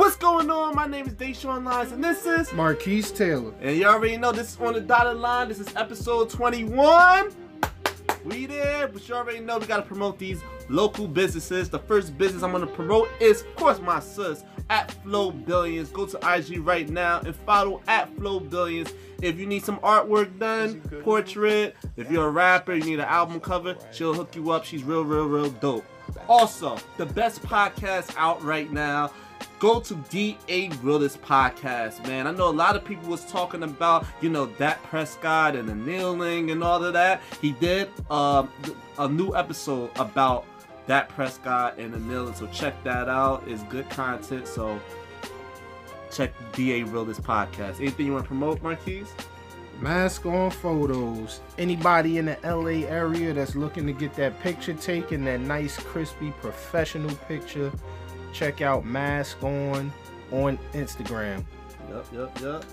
What's going on? My name is Deshaun Lyons, and this is Marquise Taylor. And you already know this is on the dotted line. This is episode 21. We there, but you already know we gotta promote these local businesses. The first business I'm gonna promote is, of course, my sis at Flow Billions. Go to IG right now and follow at Flow Billions. If you need some artwork done, portrait, if you're a rapper, you need an album cover, she'll hook you up. She's real, real, real dope. Also, the best podcast out right now go to DA Realist Podcast, man. I know a lot of people was talking about, you know, Dak Prescott and the kneeling and all of that. He did uh, a new episode about Dak Prescott and the kneeling, so check that out. It's good content, so check DA Realist Podcast. Anything you want to promote, Marquise? Mask on photos. Anybody in the LA area that's looking to get that picture taken, that nice, crispy, professional picture, check out Mask On on Instagram. Yep, yep, yep.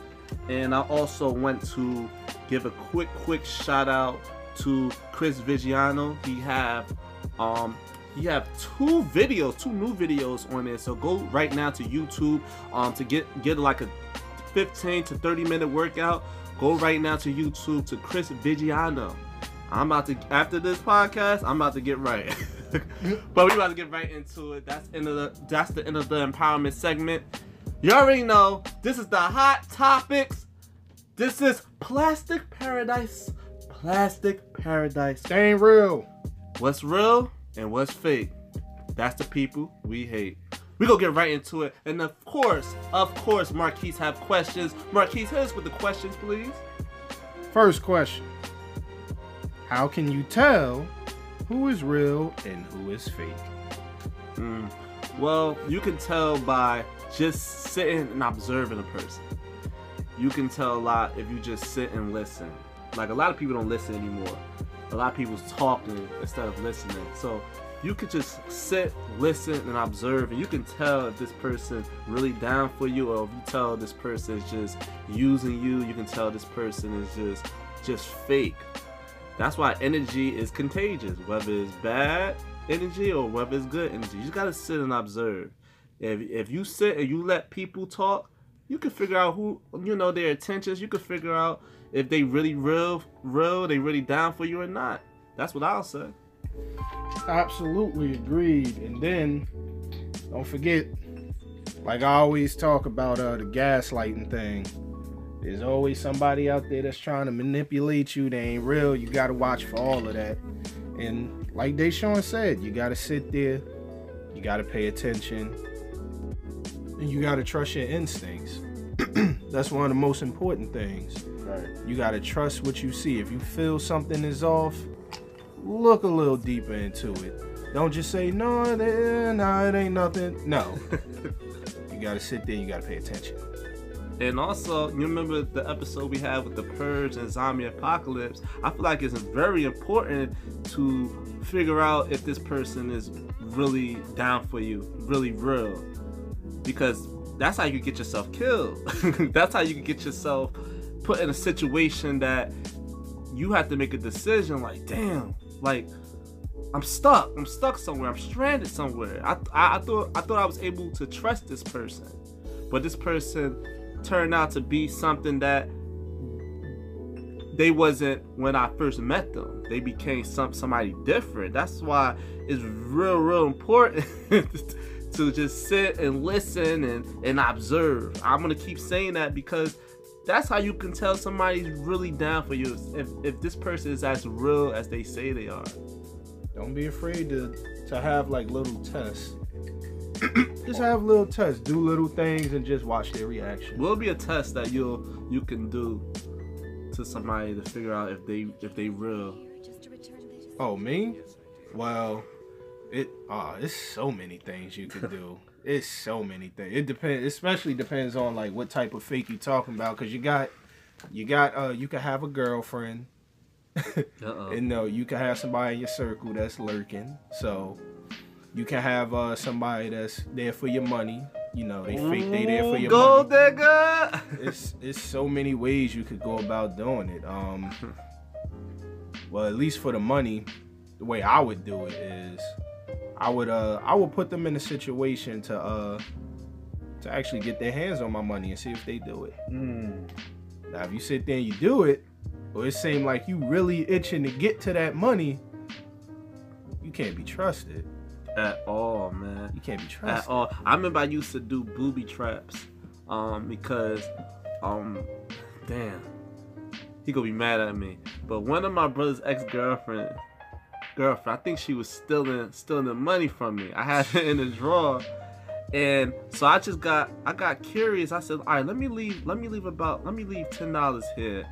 And I also went to give a quick, quick shout out to Chris Vigiano. He have um he have two videos, two new videos on there. So go right now to YouTube um to get get like a 15 to 30 minute workout. Go right now to YouTube to Chris Vigiano. I'm about to after this podcast, I'm about to get right. but we about to get right into it. That's end of the that's the end of the empowerment segment. You already know this is the hot topics. This is plastic paradise. Plastic paradise. They ain't real. What's real and what's fake? That's the people we hate. We gonna get right into it. And of course, of course, Marquise have questions. Marquise, hit us with the questions, please. First question. How can you tell who is real and who is fake? Mm. Well, you can tell by just sitting and observing a person. You can tell a lot if you just sit and listen. Like a lot of people don't listen anymore. A lot of people's talking instead of listening. So you could just sit, listen, and observe, and you can tell if this person really down for you, or if you tell this person is just using you. You can tell this person is just just fake. That's why energy is contagious, whether it's bad energy or whether it's good energy. You just gotta sit and observe. If if you sit and you let people talk, you can figure out who you know their intentions. You can figure out if they really real, real, they really down for you or not. That's what I'll say. Absolutely agreed. And then don't forget, like I always talk about uh, the gaslighting thing. There's always somebody out there that's trying to manipulate you. They ain't real. You gotta watch for all of that. And like Deshaun said, you gotta sit there. You gotta pay attention. And you gotta trust your instincts. that's one of the most important things. Right. You gotta trust what you see. If you feel something is off, look a little deeper into it. Don't just say no, no, nah, it ain't nothing. No, you gotta sit there. You gotta pay attention. And also, you remember the episode we had with the Purge and Zombie Apocalypse? I feel like it's very important to figure out if this person is really down for you, really real. Because that's how you get yourself killed. that's how you can get yourself put in a situation that you have to make a decision like, damn, like I'm stuck. I'm stuck somewhere. I'm stranded somewhere. I, I, I thought I thought I was able to trust this person, but this person turned out to be something that they wasn't when I first met them. They became some somebody different. That's why it's real, real important to just sit and listen and, and observe. I'm gonna keep saying that because that's how you can tell somebody's really down for you if, if this person is as real as they say they are. Don't be afraid to to have like little tests. Just have little tests, do little things, and just watch their reaction. Will be a test that you'll you can do to somebody to figure out if they if they real. Oh me? Well, it ah, uh, it's so many things you can do. it's so many things. It depends, especially depends on like what type of fake you talking about. Cause you got, you got, uh, you can have a girlfriend. and no, you can have somebody in your circle that's lurking. So you can have uh, somebody that's there for your money. You know, they fake they there for your Gold money. digger. It's it's so many ways you could go about doing it. Um, well, at least for the money, the way I would do it is, I would uh I would put them in a situation to uh to actually get their hands on my money and see if they do it. Mm. Now, if you sit there and you do it, or it seems like you really itching to get to that money, you can't be trusted. At all, man. You can't be At all. I remember I used to do booby traps, um, because, um, damn, he gonna be mad at me. But one of my brother's ex girlfriend, girlfriend, I think she was stealing, stealing the money from me. I had it in the drawer, and so I just got, I got curious. I said, all right, let me leave, let me leave about, let me leave ten dollars here.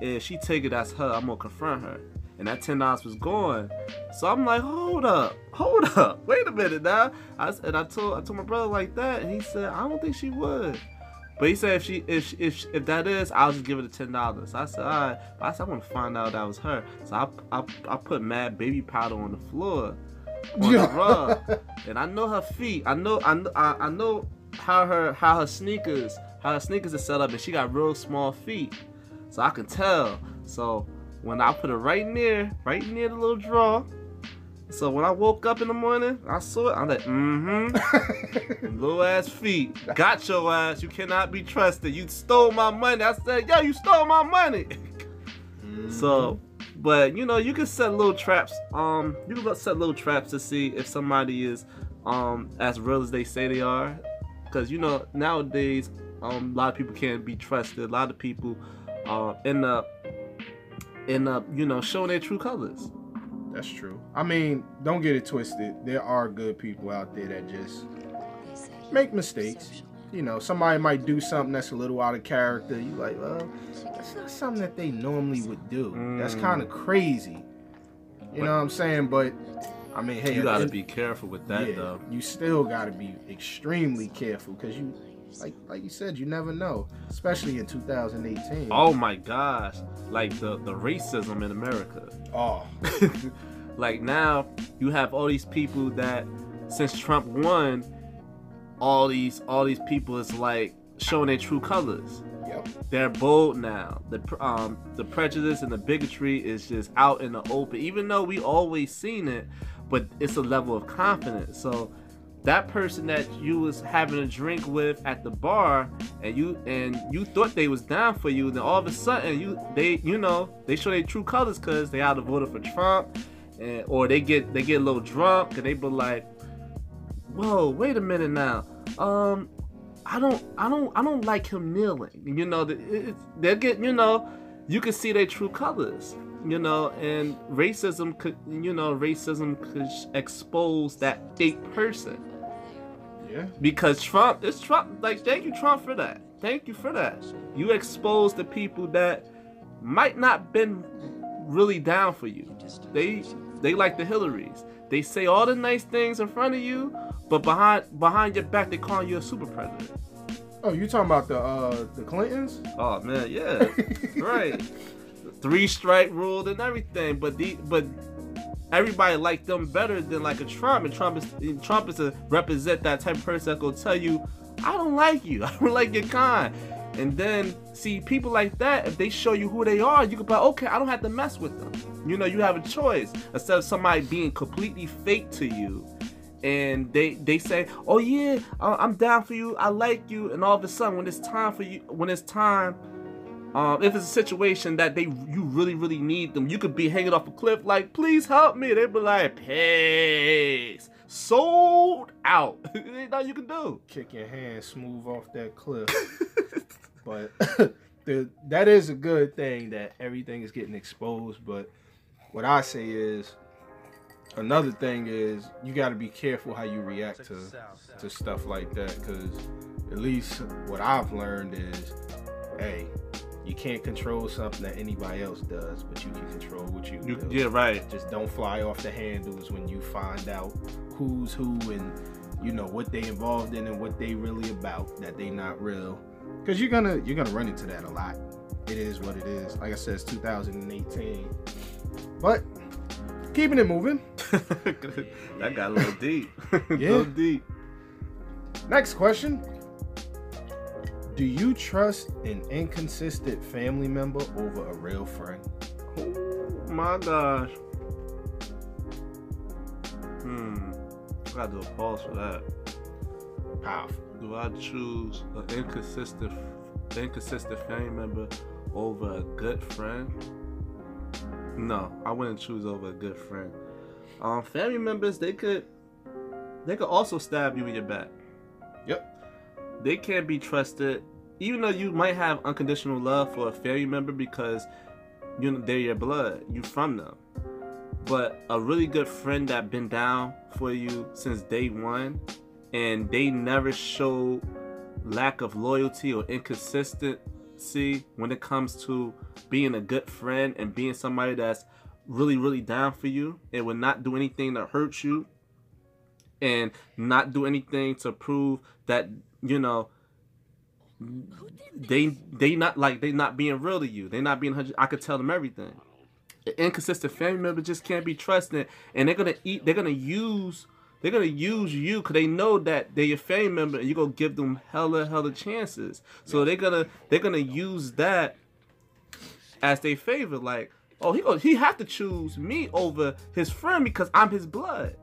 If she take it, that's her. I'm gonna confront her. And that ten dollars was gone. So I'm like, hold up, hold up, wait a minute now. I, and I told I told my brother like that, and he said, I don't think she would. But he said if she if if if that is, I'll just give her the ten dollars. I said, all right. But I said I want to find out that was her. So I I, I put mad baby powder on the floor on Yeah. the rug, and I know her feet. I know I know I, I know how her how her sneakers how her sneakers are set up, and she got real small feet, so I can tell. So when I put it right near right near the little drawer. So when I woke up in the morning, I saw it. I'm like, mm-hmm. Little ass feet. Got your ass. You cannot be trusted. You stole my money. I said, yo, you stole my money. So, but you know, you can set little traps. Um, you can set little traps to see if somebody is um as real as they say they are. Cause you know nowadays, um, a lot of people can't be trusted. A lot of people, uh, end up, end up, you know, showing their true colors. That's true. I mean, don't get it twisted. There are good people out there that just make mistakes. You know, somebody might do something that's a little out of character. You like, well, that's not something that they normally would do. That's Mm. kind of crazy. You know what I'm saying? But I mean, hey, You gotta the- be careful with that yeah, though. You still gotta be extremely careful because you, like, like you said, you never know, especially in 2018. Oh my gosh, like the the racism in America. Oh, like now you have all these people that since Trump won, all these all these people is like showing their true colors. yep. They're bold now. The um the prejudice and the bigotry is just out in the open. Even though we always seen it, but it's a level of confidence. So that person that you was having a drink with at the bar and you and you thought they was down for you, then all of a sudden you they you know they show their true colors because they either voted for Trump, and, or they get they get a little drunk and they be like, whoa, wait a minute now, um, I don't I don't I don't like him kneeling. You know, the- they're getting you know, you can see their true colors. You know, and racism could you know racism could expose that fake person Yeah. because Trump it's Trump like thank you Trump for that thank you for that you exposed the people that might not been really down for you they they like the Hillarys they say all the nice things in front of you but behind behind your back they call you a super predator. Oh, you talking about the uh the Clintons? oh man yeah right three strike rule and everything but the but everybody like them better than like a Trump and Trump is Trump is to represent that type of person that gonna tell you I don't like you. I don't like your kind. And then see people like that if they show you who they are you can be okay I don't have to mess with them. You know you have a choice instead of somebody being completely fake to you and they they say oh yeah uh, I'm down for you. I like you. And all of a sudden when it's time for you when it's time um, if it's a situation that they you really really need them, you could be hanging off a cliff like, please help me. They'd be like, peace, sold out. Ain't nothing you can do. Kick your hand smooth off that cliff. but the that is a good thing that everything is getting exposed. But what I say is another thing is you got to be careful how you react to to stuff like that because at least what I've learned is, hey, you can't control something that anybody else does, but you can control what you, You, do. yeah, right. Just don't fly off the handles when you find out who's who and you know what they involved in and what they really about. That they not real, because you're gonna you're gonna run into that a lot. It is what it is. Like I said, it's 2018, but keeping it moving. that got a little deep. a Yeah. little deep. Next question. Do you trust an inconsistent family member over a real friend? Oh my gosh. Hmm. I gotta do a pause for that. Powerful. do I choose an inconsistent inconsistent family member over a good friend? No, I wouldn't choose over a good friend. Um, family members they could they could also stab you in your back. Yep. They can't be trusted, even though you might have unconditional love for a family member because you know they're your blood, you from them. But a really good friend that been down for you since day one, and they never show lack of loyalty or inconsistency when it comes to being a good friend and being somebody that's really really down for you and would not do anything to hurt you and not do anything to prove that you know they they not like they not being real to you. They not being. 100 I could tell them everything. An inconsistent family member just can't be trusted, and they're gonna eat. They're gonna use. They're gonna use you because they know that they're your family member, and you're gonna give them hella hella chances. So they're gonna they're gonna use that as they favor. Like, oh, he go, he have to choose me over his friend because I'm his blood.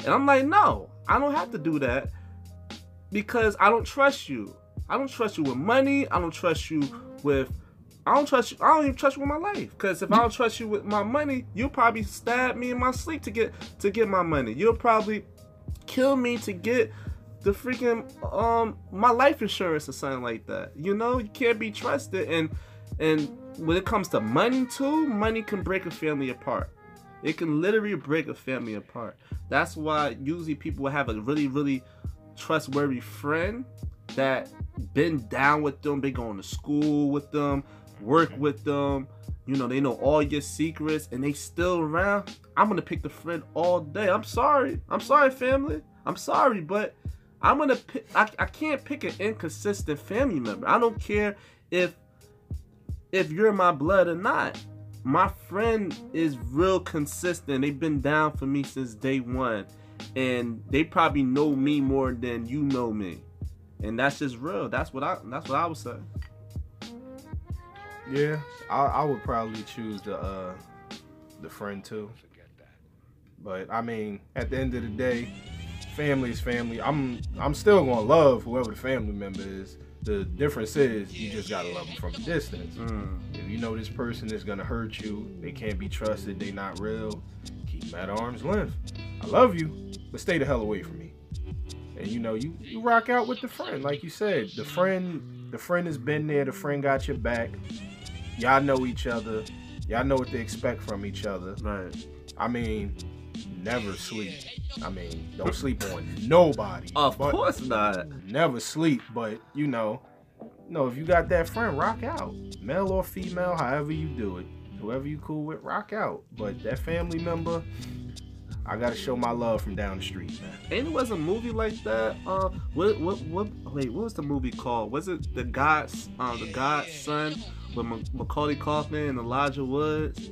And I'm like, no, I don't have to do that because I don't trust you. I don't trust you with money. I don't trust you with. I don't trust you. I don't even trust you with my life. Cause if I don't trust you with my money, you'll probably stab me in my sleep to get to get my money. You'll probably kill me to get the freaking um my life insurance or something like that. You know, you can't be trusted. And and when it comes to money too, money can break a family apart. It can literally break a family apart. That's why usually people have a really, really trustworthy friend that been down with them, been going to school with them, work with them. You know, they know all your secrets and they still around. I'm gonna pick the friend all day. I'm sorry. I'm sorry, family. I'm sorry, but I'm gonna pick I, I can't pick an inconsistent family member. I don't care if if you're my blood or not. My friend is real consistent. They've been down for me since day one. And they probably know me more than you know me and that's just real. That's what I. That's what I would say. Yeah, I, I would probably choose the uh, the friend too. But I mean, at the end of the day, family is family. I'm I'm still gonna love whoever the family member is. The difference is you just gotta love them from a distance. Mm. If you know this person is gonna hurt you, they can't be trusted, they not real. Keep them at arm's length. I love you, but stay the hell away from me. And you know you you rock out with the friend like you said the friend the friend has been there the friend got your back. Y'all know each other. Y'all know what to expect from each other. Right. I mean never sleep. I mean don't sleep on nobody of course not. never sleep but you know no if you got that friend rock out. Male or female however you do it. Whoever you cool with rock out. But that family member I gotta show my love from down the street, man. Ain't it was a movie like that? Uh, what what what? Wait, what was the movie called? Was it the God's uh, the God's Son with Macaulay Culkin and Elijah Woods?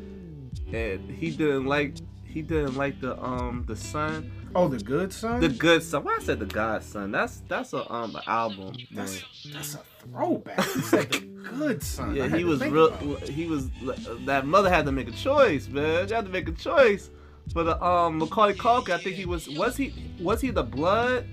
And he didn't like he didn't like the um the son. Oh, the good son. The good son. Why I said the God son? That's that's a um an album. That's that's a throwback. He said the good son. Yeah, he was real. He was that mother had to make a choice, man. She had to make a choice for the um Macaulay Culkin, I think he was was he was he the blood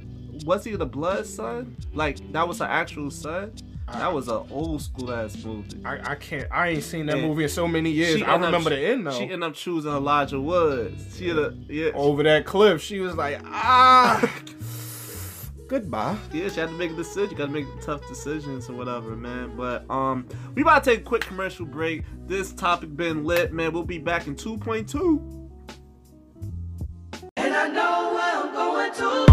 was he the blood son? Like that was her actual son? that was an old school ass movie. I, I can't I ain't seen that and movie in so many years. I remember up, the end though. She ended up choosing Elijah Woods. She a, yeah. Over that cliff, she was like, ah Goodbye. Yeah, she had to make a decision. You gotta make tough decisions or whatever, man. But um we about to take a quick commercial break. This topic been lit, man. We'll be back in 2.2. I know where I'm going to.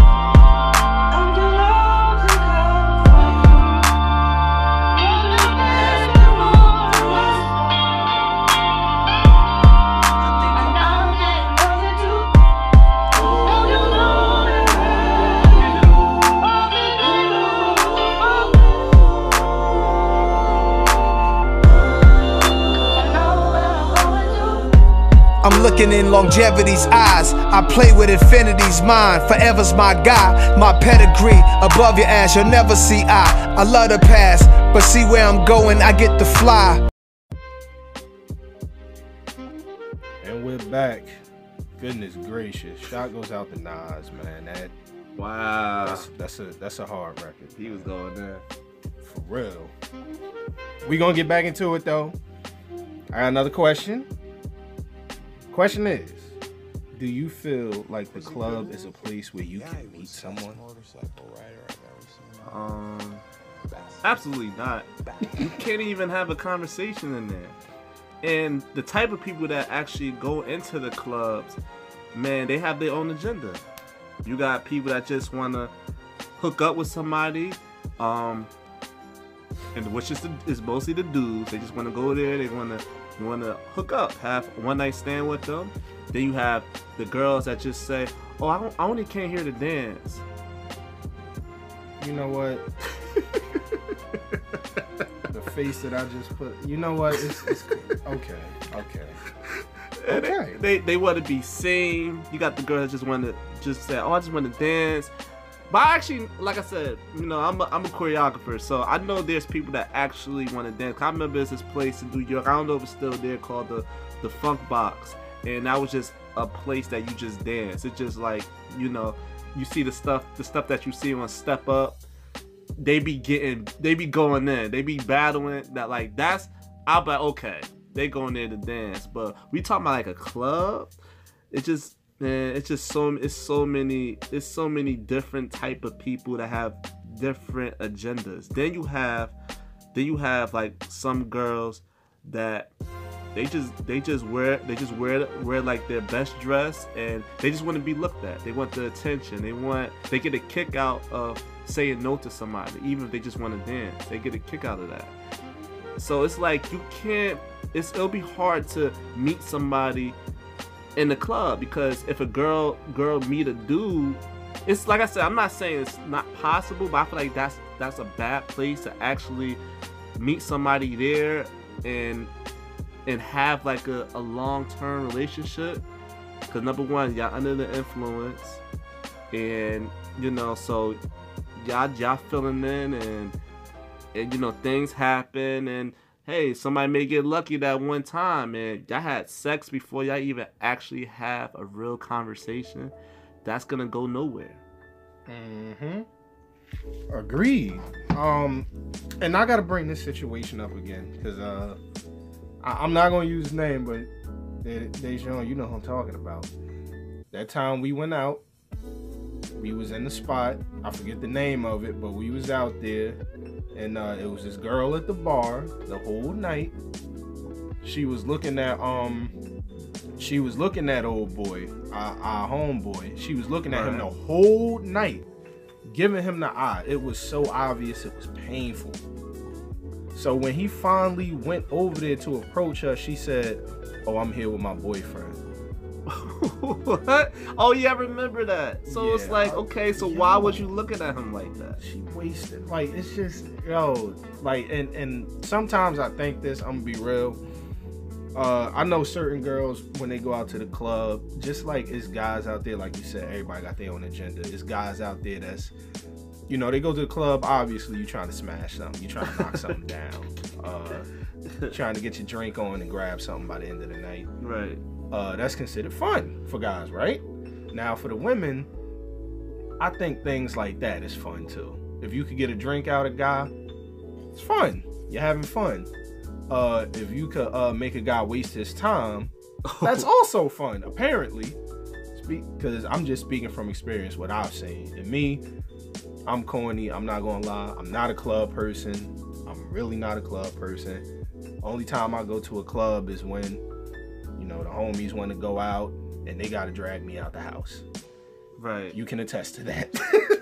I'm looking in longevity's eyes. I play with infinity's mind. Forever's my guy, my pedigree. Above your ass, you'll never see I. I love the past, but see where I'm going, I get to fly. And we're back. Goodness gracious. Shot goes out to Nas, man. That Wow. That's that's a that's a hard record. he was going there. For real. We gonna get back into it though. I got another question. Question is, do you feel like the club is a place where you can meet someone? Um, absolutely not. You can't even have a conversation in there. And the type of people that actually go into the clubs, man, they have their own agenda. You got people that just want to hook up with somebody, um, and which is the, is mostly the dudes. They just want to go there. They want to want to hook up, have one night stand with them. Then you have the girls that just say, "Oh, I, don't, I only came here to dance." You know what? the face that I just put. You know what? It's, it's okay. Okay. And they- Okay. They they, want to be seen. You got the girls that just want to just say, "Oh, I just want to dance." But I actually, like I said, you know, I'm a, I'm a choreographer, so I know there's people that actually want to dance. I remember there's this place in New York. I don't know if it's still there called the the Funk Box, and that was just a place that you just dance. It's just like you know, you see the stuff the stuff that you see on Step Up. They be getting, they be going in, they be battling. That like that's I'll be okay, they going there to dance. But we talking about like a club. It just man, it's just so it's so many it's so many different type of people that have different agendas. Then you have then you have like some girls that they just they just wear they just wear wear like their best dress and they just want to be looked at. They want the attention. They want they get a kick out of saying no to somebody, even if they just want to dance. They get a kick out of that. So it's like you can't. It's it'll be hard to meet somebody in the club because if a girl girl meet a dude, it's like I said. I'm not saying it's not possible, but I feel like that's that's a bad place to actually meet somebody there and and have like a, a long term relationship. Because number one, y'all under the influence, and you know, so y'all y'all feeling in and and you know things happen and hey somebody may get lucky that one time and y'all had sex before y'all even actually have a real conversation that's gonna go nowhere Mm-hmm. Agreed. Um, and I gotta bring this situation up again because uh, I- I'm not gonna use his name, but De- Deshaun, you know who I'm talking about. That time we went out, we was in the spot. I forget the name of it, but we was out there, and uh, it was this girl at the bar the whole night. She was looking at um, she was looking at old boy, our, our homeboy. She was looking at him the whole night, giving him the eye. It was so obvious, it was painful. So when he finally went over there to approach her, she said, "Oh, I'm here with my boyfriend." what oh yeah I remember that so it's like okay so why was you looking at him like that She wasted. Like it's just yo, like and and sometimes I think this. I'm gonna be real. Uh, I know certain girls when they go out to the club, just like it's guys out there, like you said, everybody got their own agenda. It's guys out there that's, you know, they go to the club. Obviously, you trying to smash something, you trying to knock something down, uh, trying to get your drink on and grab something by the end of the night. right uh, that's considered fun for guys, right? Now for the women, I think things like that is fun too. If you could get a drink out of a guy, it's fun. You're having fun. Uh, if you could uh, make a guy waste his time, that's also fun. Apparently, because I'm just speaking from experience, what I've seen. And me, I'm corny. I'm not gonna lie. I'm not a club person. I'm really not a club person. Only time I go to a club is when, you know, the homies want to go out and they gotta drag me out the house. right You can attest to that.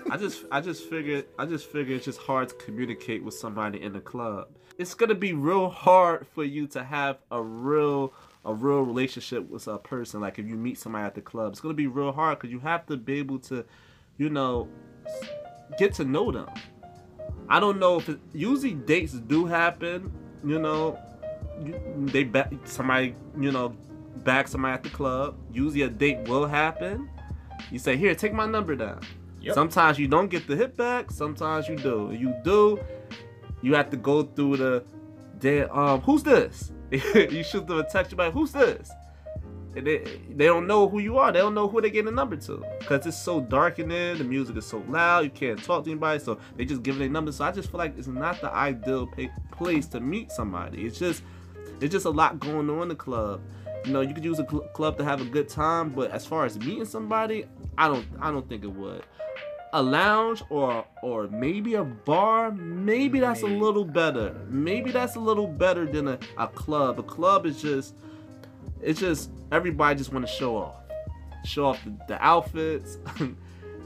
I just I just figured I just figured it's just hard to communicate with somebody in the club. It's gonna be real hard for you to have a real a real relationship with a person. Like if you meet somebody at the club, it's gonna be real hard because you have to be able to, you know, get to know them. I don't know if it, usually dates do happen. You know, they back somebody you know back somebody at the club. Usually a date will happen. You say, "Here, take my number down." Yep. Sometimes you don't get the hit back. Sometimes you do. You do, you have to go through the dead. Um, who's this? you shoot them a text. You're like, who's this? And they they don't know who you are. They don't know who they get a number to because it's so dark in there. The music is so loud. You can't talk to anybody, so they just give their number. So I just feel like it's not the ideal place to meet somebody. It's just it's just a lot going on in the club. You know, you could use a cl- club to have a good time, but as far as meeting somebody, I don't I don't think it would. A lounge or or maybe a bar, maybe that's a little better. Maybe that's a little better than a, a club. A club is just it's just everybody just want to show off, show off the, the outfits.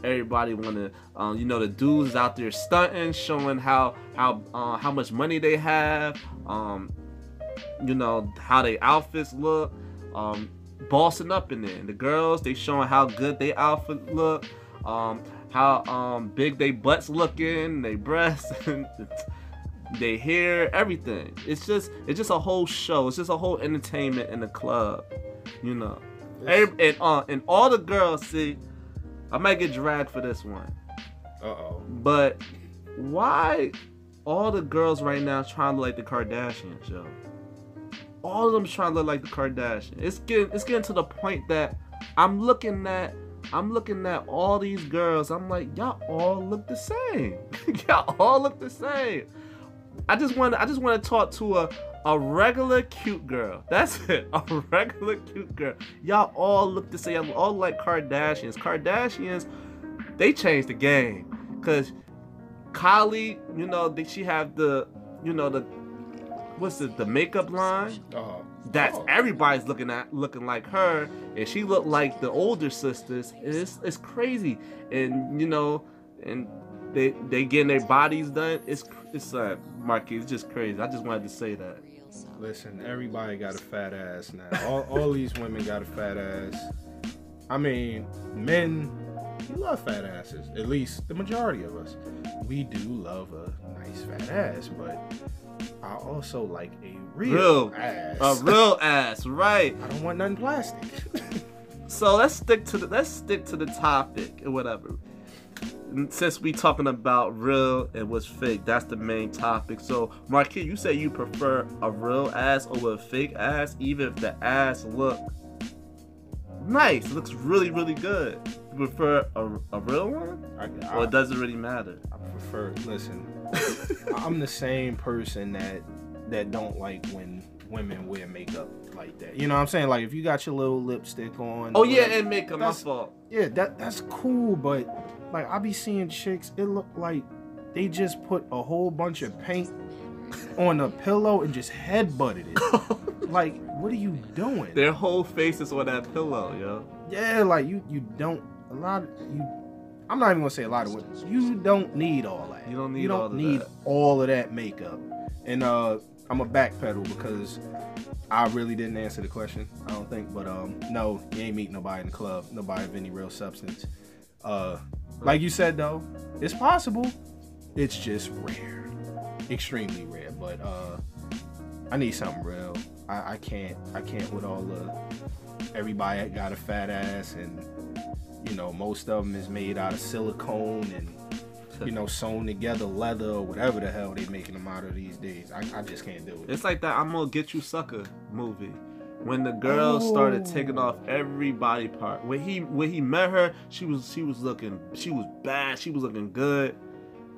everybody want to, um, you know, the dudes out there stunting, showing how how uh, how much money they have, um, you know, how they outfits look, um, bossing up in there. And the girls they showing how good they outfit look, um, how um big they butts looking, they breasts. They hair, everything. It's just, it's just a whole show. It's just a whole entertainment in the club, you know. And uh, and all the girls see. I might get dragged for this one, Uh oh. but why all the girls right now trying to like the Kardashians, yo? All of them trying to look like the Kardashians. It's getting it's getting to the point that I'm looking at I'm looking at all these girls. I'm like, y'all all look the same. y'all all look the same. I just want I just want to talk to a a regular cute girl. That's it. A regular cute girl. Y'all all look the same. Y'all like Kardashians. Kardashians, they changed the game. Cause Kylie, you know, she have the, you know, the what's it, the makeup line. Uh huh. That's Oh. everybody's looking at looking like her, and she looked like the older sisters. It's it's crazy, and you know, and they they getting their bodies done. It's it's uh, Marky, it's just crazy. I just wanted to say that. Listen, everybody got a fat ass now. All, all these women got a fat ass. I mean, men, we love fat asses. At least the majority of us. We do love a nice fat ass, but I also like a real, Real, ass. A real ass, right? I don't want nothing plastic. So let's stick to the let's stick to the topic or whatever. Since we talking about real and what's fake, that's the main topic. So Marquise, you say you prefer a real ass over a fake ass, even if the ass look nice, looks really really good. You prefer a, a real one, I, or I, it doesn't really matter? I prefer. Listen, I'm the same person that that don't like when women wear makeup like that. You know what I'm saying? Like if you got your little lipstick on. Oh yeah, and makeup. My fault. yeah, that that's cool, but like I be seeing chicks, it look like they just put a whole bunch of paint on a pillow and just headbutted it. like, what are you doing? Their whole face is on that pillow, yo. Yeah, like you you don't a lot of you. I'm not even gonna say a lot of women. You don't need all that. You don't need You don't all of need that. all of that makeup. And uh, I'm a backpedal because I really didn't answer the question. I don't think, but um, no, you ain't meet nobody in the club. Nobody of any real substance. Uh, like you said though, it's possible. It's just rare, extremely rare. But uh, I need something real. I, I can't. I can't with all the everybody got a fat ass and you know most of them is made out of silicone and you know sewn together leather or whatever the hell they making them out of these days. I, I just can't do it. It's like that I'm gonna get you sucker movie. When the girl started taking off oh. every body part. When he when he met her, she was she was looking she was bad, she was looking good.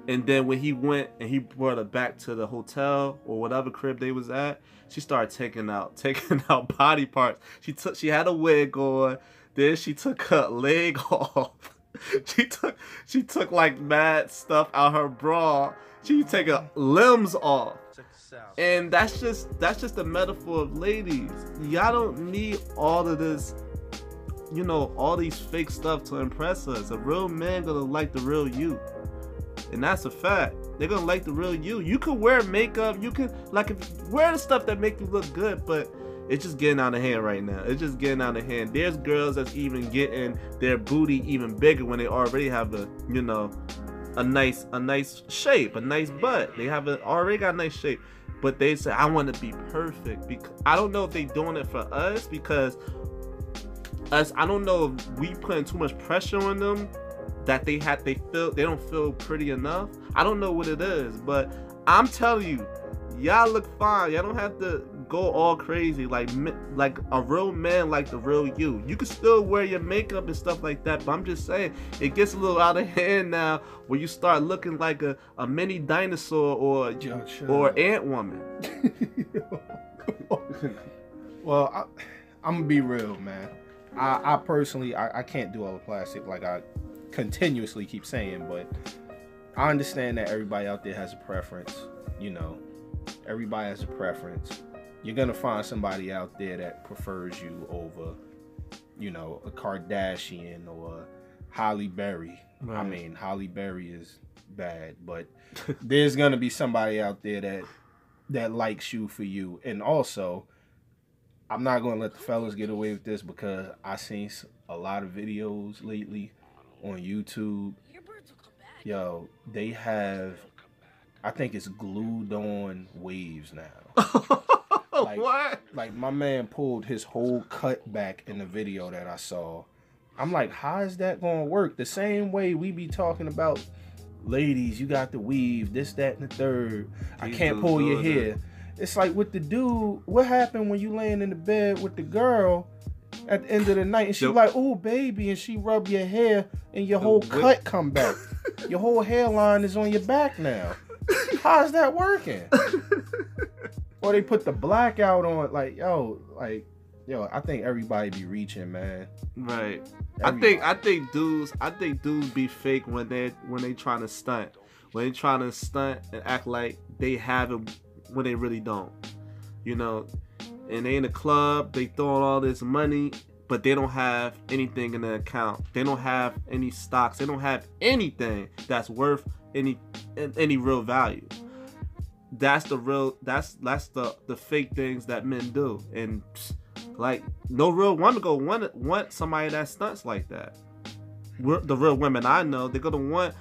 And then when he went and he brought her back to the hotel or whatever crib they was at, she started taking out taking out body parts. She took she had a wig on, then she took her leg off. she took she took like mad stuff out her bra. She taking limbs off. And that's just that's just a metaphor of ladies. Y'all don't need all of this, you know, all these fake stuff to impress us. A real man gonna like the real you. And that's a fact. They're gonna like the real you. You can wear makeup, you can like if, wear the stuff that make you look good, but it's just getting out of hand right now. It's just getting out of hand. There's girls that's even getting their booty even bigger when they already have a, you know, a nice a nice shape, a nice butt. They have a already got a nice shape, but they say I want to be perfect. Because I don't know if they doing it for us because us. I don't know if we putting too much pressure on them that they had they feel they don't feel pretty enough. I don't know what it is, but I'm telling you, y'all look fine. Y'all don't have to go all crazy like like a real man like the real you. You can still wear your makeup and stuff like that, but I'm just saying it gets a little out of hand now where you start looking like a, a mini dinosaur or oh, Yo, or up. ant woman. well, I, I'm gonna be real, man. I, I personally, I, I can't do all the plastic like I continuously keep saying, but I understand that everybody out there has a preference. You know, everybody has a preference. You're gonna find somebody out there that prefers you over, you know, a Kardashian or a Halle Berry. I mean, Halle Berry is bad, but there's gonna be somebody out there that that likes you for you. And also, I'm not gonna let the fellas get away with this because I seen a lot of videos lately on YouTube. Yo, they have, I think it's glued on waves now. Like- what? Like my man pulled his whole cut back in the video that I saw. I'm like, how is that gonna work? The same way we be talking about ladies, you got the weave, this, that, and the third. I can't pull your doing hair. It's like with the dude, what happened when you laying in the bed with the girl at the end of the night and she like, oh baby, and she rub your hair and your whole whip- cut come back. your whole hairline is on your back now. How's that working? or they put the blackout on, like, yo, like, yo, I think everybody be reaching, man. Right. I think I think dudes I think dudes be fake when they when they trying to stunt. When they trying to stunt and act like they have it when they really don't. You know, and they in the club, they throwing all this money, but they don't have anything in the account. They don't have any stocks. They don't have anything that's worth any any real value. That's the real that's that's the the fake things that men do. And like no real woman go want want somebody that stunts like that. We're, the real women I know, they're gonna want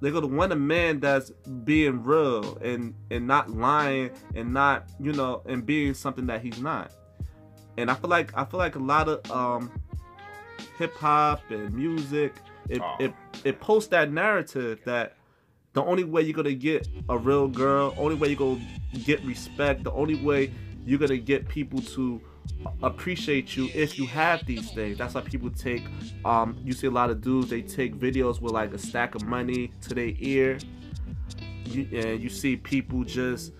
they're gonna want a man that's being real and and not lying and not you know and being something that he's not. And I feel like I feel like a lot of um hip hop and music it, Oh. it it posts that narrative that the only way you're gonna get a real girl, only way you're gonna get respect, the only way you're gonna get people to appreciate you if you have these things. That's why people take um you see a lot of dudes they take videos with like a stack of money to their ear. You, and you see people just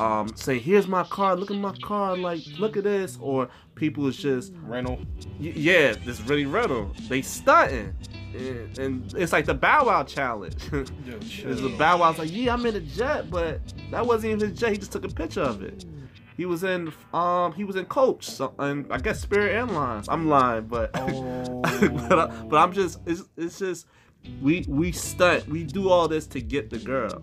um say, Here's my car, look at my car, like look at this or people is just rental. Y- yeah, this really rental. They stunting, and, and it's like the Bow Wow challenge. It's the Bow Wow's like, yeah, I'm in a jet, but that wasn't even his jet. He just took a picture of it. He was in, um, he was in Coach, so, and I guess Spirit Airlines. I'm lying, but, Oh. but, I, but I'm just, it's, it's just, we we stunt, we do all this to get the girl,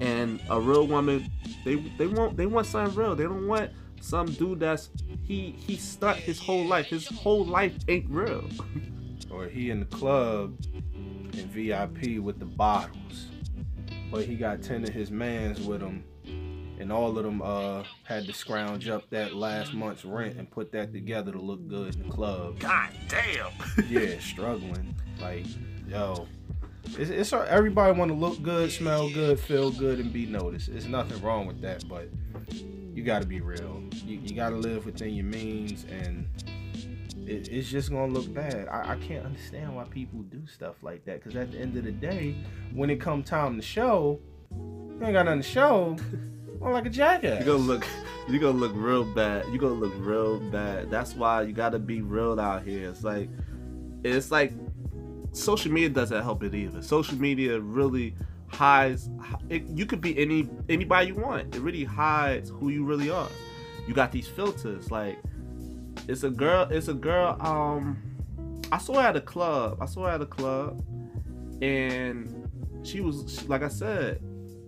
and a real woman, they they want they want something real. They don't want some dude that's he he stunt his whole life. His whole life ain't real. or he in the club in VIP with the bottles, but he got ten of his mans with him, and all of them uh had to scrounge up that last month's rent and put that together to look good in the club. God damn. yeah, struggling. Like, yo, it's, it's everybody want to look good, smell good, feel good, and be noticed. There's nothing wrong with that, but you got to be real. You, you got to live within your means, and it, it's just gonna look bad. I, I can't understand why people do stuff like that. Because at the end of the day, when it come time to show, you ain't got nothing to show. Like a jackass. You gonna look, you gonna look real bad. You're gonna look real bad. That's why you gotta be real out here. It's like, it's like, social media doesn't help it either. Social media really hides. It, you could be any anybody you want. It really hides who you really are. You got these filters. Like, it's a girl. It's a girl. Um, I saw her at a club. I saw her at a club, and she was like I said,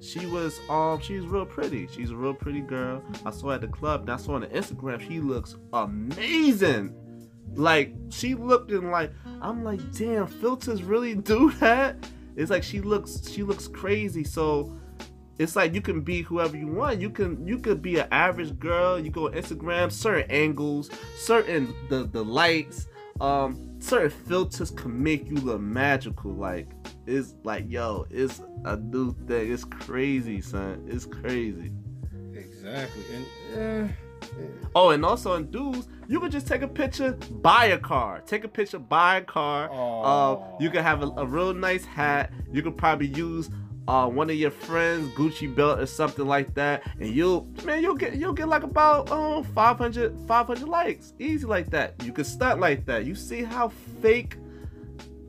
she was um real pretty. She's a real pretty girl. I saw at the club. And I saw on the Instagram. She looks amazing. Like she looked looking like I'm like, damn, filters really do that. It's like she looks she looks crazy. So it's like you can be whoever you want. You can you could be an average girl. You go on Instagram, certain angles, certain the the lights, um, certain filters can make you look magical. Like it's like yo, it's a new thing. It's crazy, son. It's crazy. Exactly. And uh, Oh, and also in dudes, you could just take a picture, buy a car. Take a picture, buy a car. Uh, you could have a, a real nice hat. You could probably use uh, one of your friends Gucci belt or something like that, and you'll man you'll get you'll get like about um 500 500 likes easy like that. You could start like that. You see how fake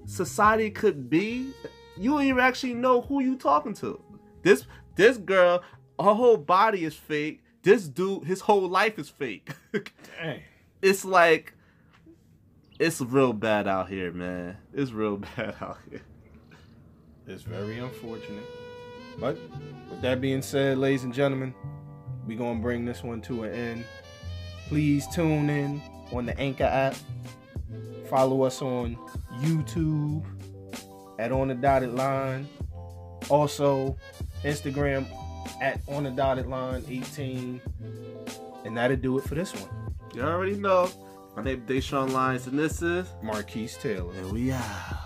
society could be. You don't even actually know who you talking to. This this girl, her whole body is fake. This dude, his whole life is fake. dang. it's like it's real bad out here, man. It's real bad out here. It's very unfortunate. But with that being said, ladies and gentlemen, we gonna bring this one to an end. Please tune in on the Anchor app. Follow us on YouTube at On the Dotted Line. Also, Instagram at On the Dotted Line 18. And that'll do it for this one. You already know. My name is Deshaun Lyons, and this is Marquise Taylor. and we out.